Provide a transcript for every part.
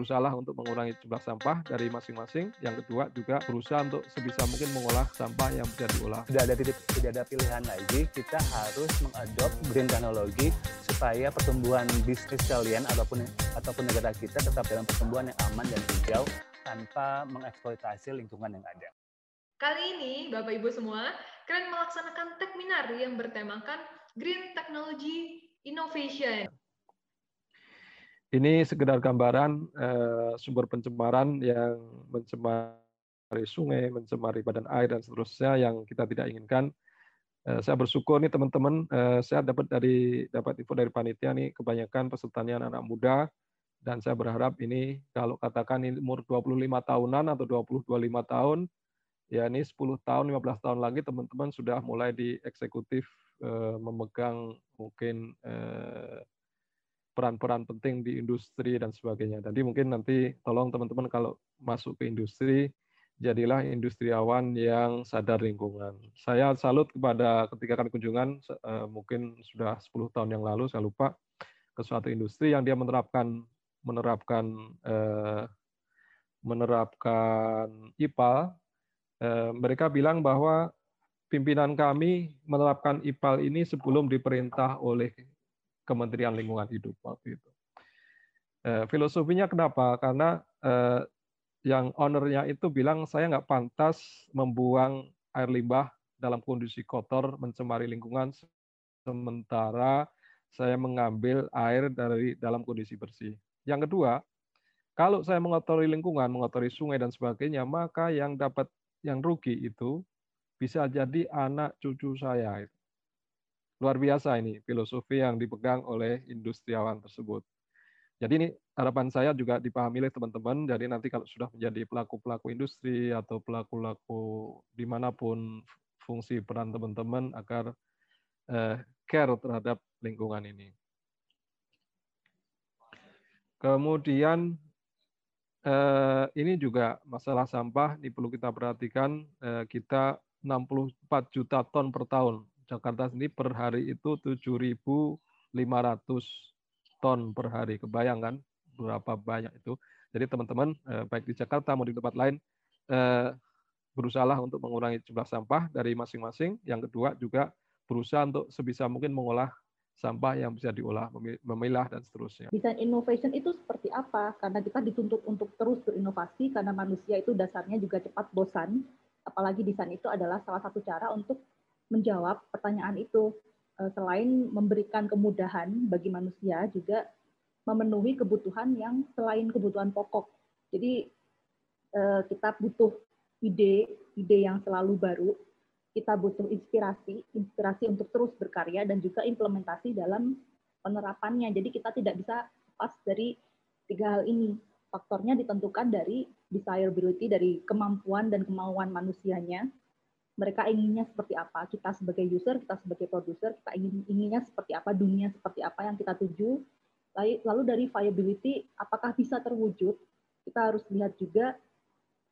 berusaha untuk mengurangi jumlah sampah dari masing-masing. Yang kedua juga berusaha untuk sebisa mungkin mengolah sampah yang bisa diolah. Tidak ada tidak, tidak ada pilihan lagi, kita harus mengadop green technology supaya pertumbuhan bisnis kalian ataupun ataupun negara kita tetap dalam pertumbuhan yang aman dan hijau tanpa mengeksploitasi lingkungan yang ada. Kali ini, Bapak Ibu semua, kalian melaksanakan Techminar yang bertemakan Green Technology Innovation. Ini sekedar gambaran eh, sumber pencemaran yang mencemari sungai, mencemari badan air dan seterusnya yang kita tidak inginkan. Eh, saya bersyukur nih teman-teman, eh, saya dapat dari dapat info dari panitia nih kebanyakan pesertanya anak, -anak muda dan saya berharap ini kalau katakan ini umur 25 tahunan atau 20 25 tahun ya ini 10 tahun 15 tahun lagi teman-teman sudah mulai di eksekutif eh, memegang mungkin eh, peran-peran penting di industri dan sebagainya. Jadi mungkin nanti tolong teman-teman kalau masuk ke industri, jadilah industriawan yang sadar lingkungan. Saya salut kepada ketika kami kunjungan, eh, mungkin sudah 10 tahun yang lalu, saya lupa, ke suatu industri yang dia menerapkan menerapkan eh, menerapkan IPAL, eh, mereka bilang bahwa pimpinan kami menerapkan IPAL ini sebelum diperintah oleh Kementerian Lingkungan Hidup waktu itu. Eh, filosofinya kenapa? Karena eh, yang ownernya itu bilang saya nggak pantas membuang air limbah dalam kondisi kotor mencemari lingkungan sementara saya mengambil air dari dalam kondisi bersih. Yang kedua, kalau saya mengotori lingkungan, mengotori sungai dan sebagainya, maka yang dapat yang rugi itu bisa jadi anak cucu saya. Luar biasa ini filosofi yang dipegang oleh industriawan tersebut. Jadi ini harapan saya juga dipahami oleh teman-teman. Jadi nanti kalau sudah menjadi pelaku-pelaku industri atau pelaku-pelaku di mana pun fungsi peran teman-teman agar eh, care terhadap lingkungan ini. Kemudian eh, ini juga masalah sampah ini perlu kita perhatikan. Eh, kita 64 juta ton per tahun Jakarta sendiri per hari itu 7.500 ton per hari. Kebayang kan berapa banyak itu. Jadi teman-teman, eh, baik di Jakarta maupun di tempat lain, eh, berusaha untuk mengurangi jumlah sampah dari masing-masing. Yang kedua juga berusaha untuk sebisa mungkin mengolah sampah yang bisa diolah, memilah, dan seterusnya. Desain innovation itu seperti apa? Karena kita dituntut untuk terus berinovasi, karena manusia itu dasarnya juga cepat bosan, apalagi desain itu adalah salah satu cara untuk menjawab pertanyaan itu eh, selain memberikan kemudahan bagi manusia juga memenuhi kebutuhan yang selain kebutuhan pokok. Jadi eh, kita butuh ide, ide yang selalu baru. Kita butuh inspirasi, inspirasi untuk terus berkarya dan juga implementasi dalam penerapannya. Jadi kita tidak bisa pas dari tiga hal ini. Faktornya ditentukan dari desirability, dari kemampuan dan kemauan manusianya, mereka inginnya seperti apa. Kita sebagai user kita sebagai produser kita ingin inginnya seperti apa dunia seperti apa yang kita tuju. Lalu dari viability apakah bisa terwujud? Kita harus lihat juga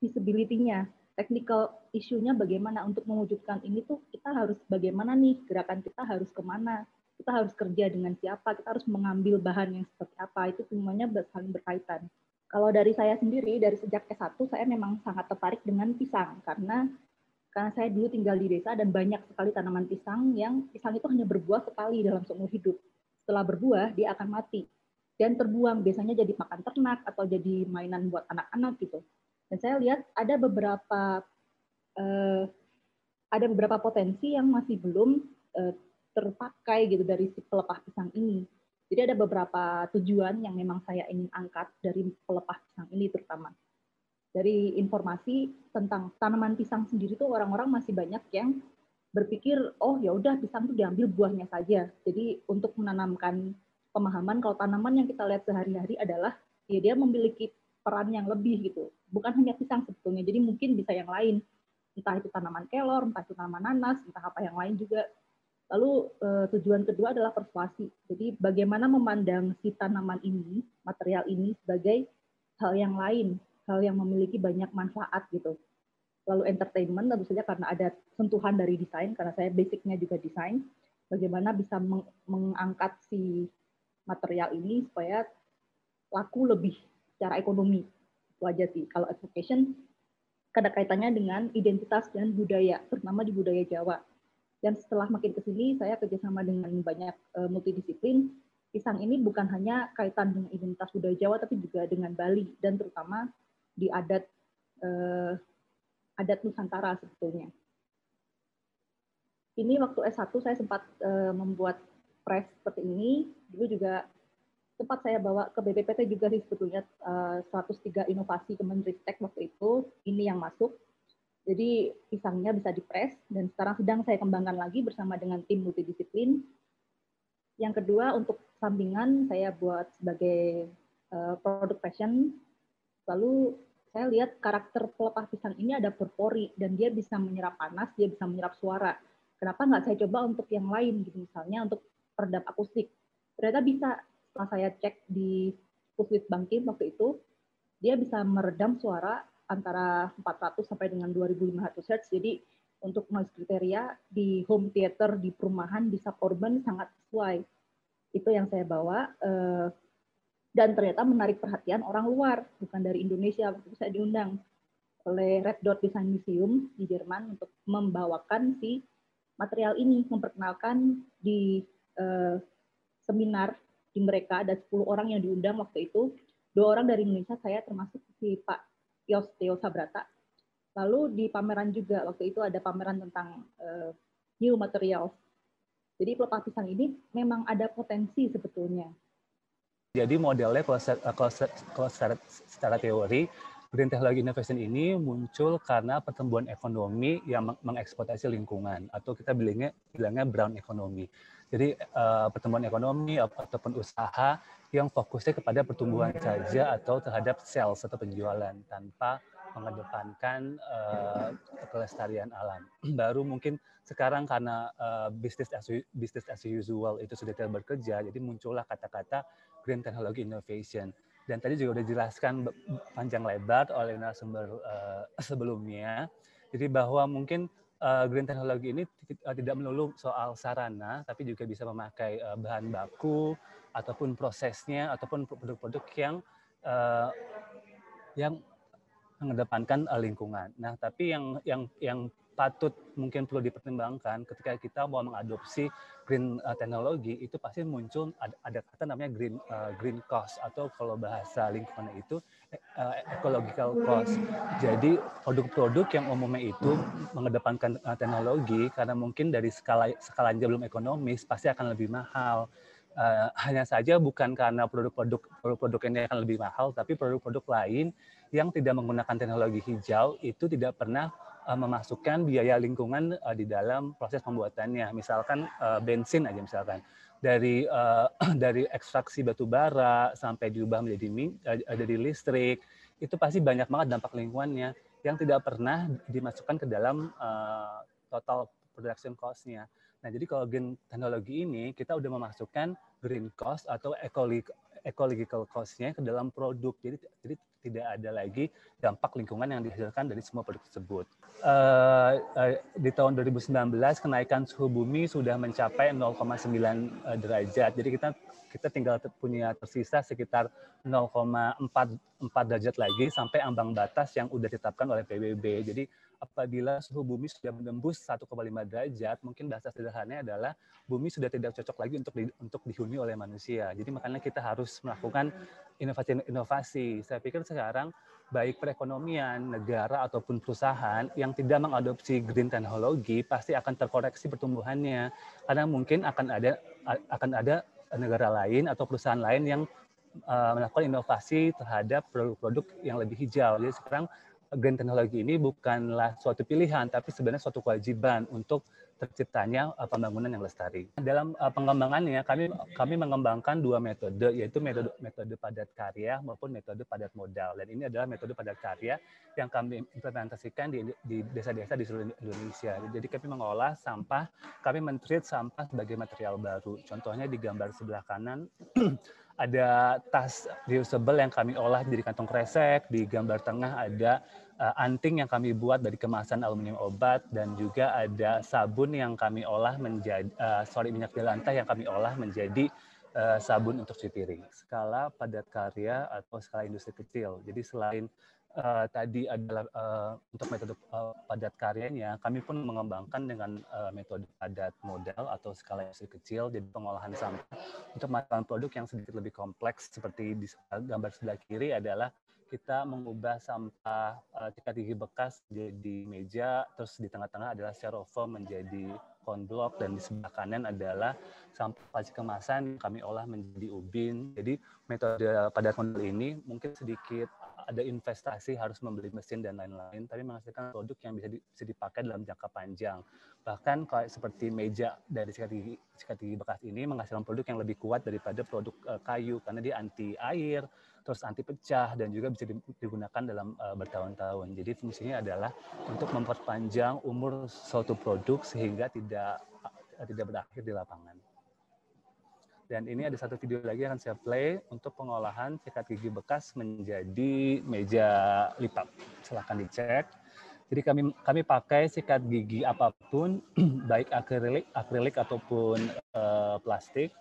visibility-nya technical issue-nya bagaimana untuk mewujudkan ini tuh kita harus bagaimana nih? Gerakan kita harus ke mana? Kita harus kerja dengan siapa? Kita harus mengambil bahan yang seperti apa? Itu semuanya saling berkaitan. Kalau dari saya sendiri dari sejak S1 saya memang sangat tertarik dengan pisang. Karena karena saya dulu tinggal di desa dan banyak sekali tanaman pisang yang pisang itu hanya berbuah sekali dalam seumur hidup. Setelah berbuah, dia akan mati dan terbuang. Biasanya jadi makan ternak atau jadi mainan buat anak-anak gitu. Dan saya lihat ada beberapa eh, ada beberapa potensi yang masih belum eh, terpakai gitu dari si pelepah pisang ini. Jadi ada beberapa tujuan yang memang saya ingin angkat dari pelepah pisang ini terutama dari informasi tentang tanaman pisang sendiri tuh orang-orang masih banyak yang berpikir oh ya udah pisang itu diambil buahnya saja. Jadi untuk menanamkan pemahaman kalau tanaman yang kita lihat sehari-hari adalah ya dia memiliki peran yang lebih gitu. Bukan hanya pisang sebetulnya. Jadi mungkin bisa yang lain. Entah itu tanaman kelor, entah itu tanaman nanas, entah apa yang lain juga. Lalu eh, tujuan kedua adalah persuasi. Jadi bagaimana memandang si tanaman ini, material ini sebagai hal yang lain hal yang memiliki banyak manfaat gitu. Lalu entertainment tentu saja karena ada sentuhan dari desain karena saya basicnya juga desain. Bagaimana bisa meng mengangkat si material ini supaya laku lebih secara ekonomi. Itu aja sih. Kalau advocation ada kaitannya dengan identitas dan budaya, terutama di budaya Jawa. Dan setelah makin ke sini, saya kerjasama dengan banyak uh, multidisiplin. Pisang ini bukan hanya kaitan dengan identitas budaya Jawa, tapi juga dengan Bali dan terutama di adat uh, adat Nusantara sebetulnya. Ini waktu S1 saya sempat uh, membuat press seperti ini. Dulu juga sempat saya bawa ke BPPT juga sih sebetulnya uh, 103 inovasi Kemenristek waktu itu. Ini yang masuk. Jadi pisangnya bisa dipres dan sekarang sedang saya kembangkan lagi bersama dengan tim multidisiplin. Yang kedua untuk sampingan saya buat sebagai uh, produk fashion. Lalu saya lihat karakter pelepah pisang ini ada berpori dan dia bisa menyerap panas, dia bisa menyerap suara. Kenapa nggak saya coba untuk yang lain gitu misalnya untuk peredam akustik. Ternyata bisa setelah saya cek di Puslit Bangkim waktu itu, dia bisa meredam suara antara 400 sampai dengan 2500 Hz. Jadi untuk noise kriteria di home theater, di perumahan, di suburban sangat sesuai. Itu yang saya bawa. Eh, dan ternyata menarik perhatian orang luar, bukan dari Indonesia. Waktu itu saya diundang oleh Red Dot Design Museum di Jerman untuk membawakan si material ini, memperkenalkan di eh, seminar di mereka ada 10 orang yang diundang waktu itu. Dua orang dari Indonesia saya termasuk si Pak Yos Teo Sabrata. Lalu di pameran juga waktu itu ada pameran tentang uh, new materials. Jadi pelepah pisang ini memang ada potensi sebetulnya jadi modelnya kalau, kalau, kalau secara, secara teori Green Technology Innovation ini muncul karena pertumbuhan ekonomi yang mengeksploitasi lingkungan atau kita bilangnya bilangnya brown economy. Jadi uh, pertumbuhan ekonomi ataupun usaha yang fokusnya kepada pertumbuhan saja atau terhadap sales atau penjualan tanpa mengedepankan uh, kelestarian alam. Baru mungkin sekarang karena uh, bisnis as as usual itu sudah tidak bekerja, jadi muncullah kata-kata green technology innovation dan tadi juga sudah dijelaskan panjang lebar oleh narasumber uh, sebelumnya. Jadi bahwa mungkin uh, green technology ini tidak melulu soal sarana, tapi juga bisa memakai uh, bahan baku ataupun prosesnya ataupun produk-produk yang uh, yang mengedepankan uh, lingkungan. Nah, tapi yang yang yang patut mungkin perlu dipertimbangkan ketika kita mau mengadopsi green uh, teknologi itu pasti muncul ada, ada kata namanya green uh, green cost atau kalau bahasa lingkungan itu uh, ecological cost. Jadi produk-produk yang umumnya itu mengedepankan uh, teknologi karena mungkin dari skala skalanya belum ekonomis pasti akan lebih mahal. Uh, hanya saja bukan karena produk-produk produk-produk ini akan lebih mahal, tapi produk-produk lain yang tidak menggunakan teknologi hijau itu tidak pernah memasukkan biaya lingkungan uh, di dalam proses pembuatannya. Misalkan uh, bensin aja misalkan dari uh, dari ekstraksi batu bara sampai diubah menjadi uh, dari listrik itu pasti banyak banget dampak lingkungannya yang tidak pernah dimasukkan ke dalam uh, total production cost-nya. Nah, jadi kalau gen teknologi ini kita udah memasukkan green cost atau ecological cost-nya ke dalam produk. Jadi, jadi tidak ada lagi dampak lingkungan yang dihasilkan dari semua produk tersebut. Uh, uh, di tahun 2019 kenaikan suhu bumi sudah mencapai 0,9 uh, derajat. Jadi kita kita tinggal punya tersisa sekitar 0,4 derajat lagi sampai ambang batas yang sudah ditetapkan oleh PBB. Jadi apabila suhu bumi sudah menembus 1,5 derajat, mungkin bahasa sederhananya adalah bumi sudah tidak cocok lagi untuk di, untuk dihuni oleh manusia. Jadi makanya kita harus melakukan inovasi-inovasi. Saya pikir sekarang baik perekonomian, negara ataupun perusahaan yang tidak mengadopsi green technology pasti akan terkoreksi pertumbuhannya karena mungkin akan ada akan ada negara lain atau perusahaan lain yang uh, melakukan inovasi terhadap produk-produk yang lebih hijau. Jadi sekarang green technology ini bukanlah suatu pilihan, tapi sebenarnya suatu kewajiban untuk terciptanya uh, pembangunan yang lestari. Dalam uh, pengembangannya, kami kami mengembangkan dua metode, yaitu metode metode padat karya maupun metode padat modal. Dan ini adalah metode padat karya yang kami implementasikan di di desa-desa di seluruh Indonesia. Jadi kami mengolah sampah, kami mentreat sampah sebagai material baru. Contohnya di gambar sebelah kanan ada tas reusable yang kami olah dari kantong kresek, di gambar tengah ada uh, anting yang kami buat dari kemasan aluminium obat dan juga ada sabun yang kami olah menjadi uh, sorry minyak jelantah yang kami olah menjadi uh, sabun untuk cuci piring. Skala padat karya atau skala industri kecil. Jadi selain uh, tadi adalah uh, untuk metode uh, padat karyanya, kami pun mengembangkan dengan uh, metode padat modal atau skala industri kecil, jadi pengolahan sampah untuk menghasilkan produk yang sedikit lebih kompleks seperti di gambar sebelah kiri adalah kita mengubah sampah uh, gigi bekas jadi meja, terus di tengah-tengah adalah styrofoam menjadi konblok dan di sebelah kanan adalah sampah plastik kemasan kami olah menjadi ubin. Jadi metode pada model ini mungkin sedikit ada investasi harus membeli mesin dan lain-lain, tapi menghasilkan produk yang bisa, di, bisa dipakai dalam jangka panjang. Bahkan kayak seperti meja dari sikat gigi, sikat gigi bekas ini menghasilkan produk yang lebih kuat daripada produk uh, kayu karena dia anti air, terus anti pecah dan juga bisa digunakan dalam uh, bertahun-tahun. Jadi fungsinya adalah untuk memperpanjang umur suatu produk sehingga tidak uh, tidak berakhir di lapangan. Dan ini ada satu video lagi yang akan saya play untuk pengolahan sikat gigi bekas menjadi meja lipat. Silahkan dicek. Jadi kami kami pakai sikat gigi apa pun, baik akrilik, akrilik ataupun uh, plastik.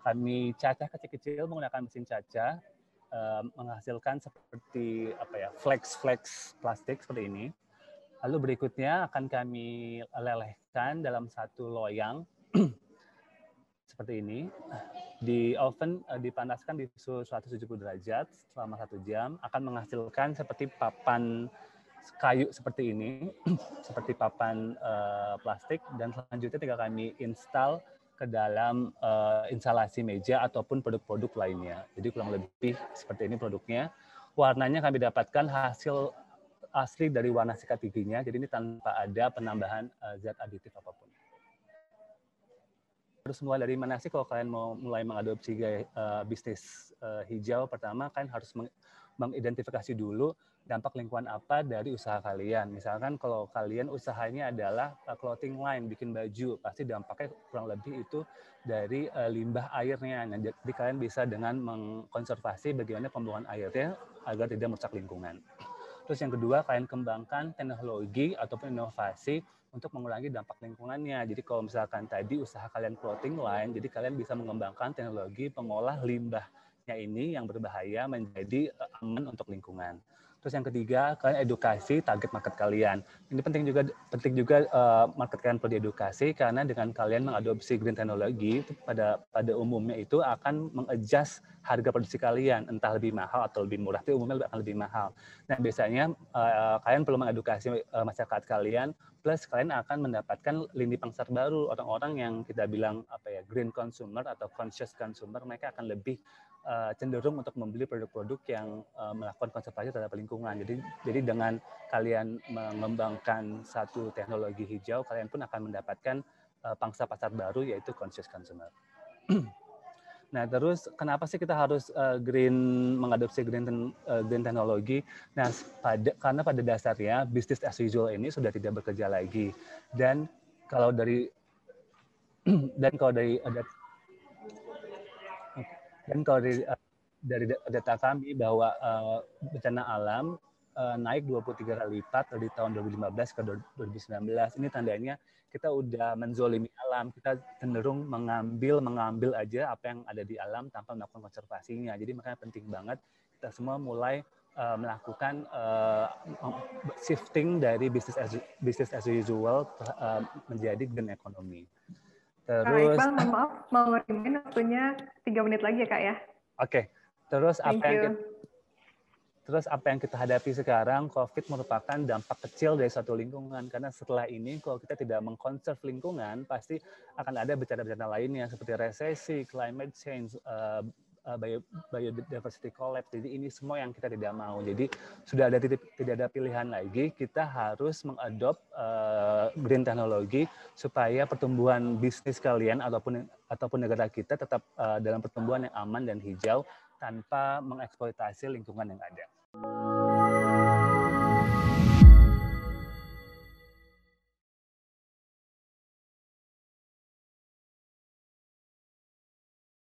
Kami cacah kecil-kecil menggunakan mesin cacah uh, menghasilkan seperti apa ya flex-flex plastik seperti ini. Lalu berikutnya akan kami lelehkan dalam satu loyang seperti ini. Di oven uh, dipanaskan di suhu 170 derajat selama satu jam akan menghasilkan seperti papan kayu seperti ini, seperti papan uh, plastik dan selanjutnya tinggal kami install ke dalam uh, instalasi meja ataupun produk-produk lainnya. Jadi kurang lebih seperti ini produknya. Warnanya kami dapatkan hasil asli dari warna sikat giginya. Jadi ini tanpa ada penambahan uh, zat aditif apa pun. Terus mulai dari mana sih kalau kalian mau mulai mengadopsi gaya uh, bisnis uh, hijau? Pertama kan harus meng mengidentifikasi dulu dampak lingkungan apa dari usaha kalian. Misalkan kalau kalian usahanya adalah uh, clothing line, bikin baju, pasti dampaknya kurang lebih itu dari uh, limbah airnya. Nah, jadi kalian bisa dengan mengkonservasi bagaimana pembuangan airnya agar tidak merusak lingkungan. Terus yang kedua, kalian kembangkan teknologi ataupun inovasi untuk mengurangi dampak lingkungannya. Jadi kalau misalkan tadi usaha kalian clothing line, jadi kalian bisa mengembangkan teknologi pengolah limbahnya ini yang berbahaya menjadi uh, aman untuk lingkungan. Terus yang ketiga, kalian edukasi target market kalian. Ini penting juga penting juga uh, market kalian perlu diedukasi karena dengan kalian mengadopsi green technology itu pada pada umumnya itu akan mengadjust harga produksi kalian entah lebih mahal atau lebih murah. Tapi umumnya akan lebih mahal. Nah, biasanya uh, kalian perlu mengedukasi uh, masyarakat kalian plus kalian akan mendapatkan lini pasar baru orang-orang yang kita bilang apa ya green consumer atau conscious consumer mereka akan lebih uh, cenderung untuk membeli produk-produk yang uh, melakukan konservasi terhadap lingkungan. Jadi, jadi dengan kalian mengembangkan satu teknologi hijau, kalian pun akan mendapatkan uh, pangsa pasar baru yaitu conscious consumer. Nah, terus kenapa sih kita harus uh, green mengadopsi green uh, green teknologi? Nah, pada karena pada dasarnya bisnis as usual ini sudah tidak bekerja lagi. Dan kalau dari dan kalau dari ada dan kalau dari, eh, dari data kami bahwa uh, bencana alam uh, naik 23 kali lipat dari tahun 2015 ke 2019. Ini tandanya kita udah menzolimi alam, kita cenderung mengambil mengambil aja apa yang ada di alam tanpa melakukan konservasinya. Jadi makanya penting banget kita semua mulai uh, melakukan uh, shifting dari bisnis as bisnis as usual uh, menjadi green economy. Terus Kak Iqbal, maaf mau ngirimin waktunya tiga menit lagi ya kak ya. Oke. Okay. Terus Thank apa you. yang kita, terus apa yang kita hadapi sekarang COVID merupakan dampak kecil dari suatu lingkungan karena setelah ini kalau kita tidak mengkonserv lingkungan pasti akan ada bencana-bencana lainnya seperti resesi, climate change, uh, bio, biodiversity collapse. Jadi ini semua yang kita tidak mau. Jadi sudah ada tidak, tidak ada pilihan lagi. Kita harus mengadopt uh, green technology supaya pertumbuhan bisnis kalian ataupun ataupun negara kita tetap uh, dalam pertumbuhan yang aman dan hijau tanpa mengeksploitasi lingkungan yang ada. Thank you.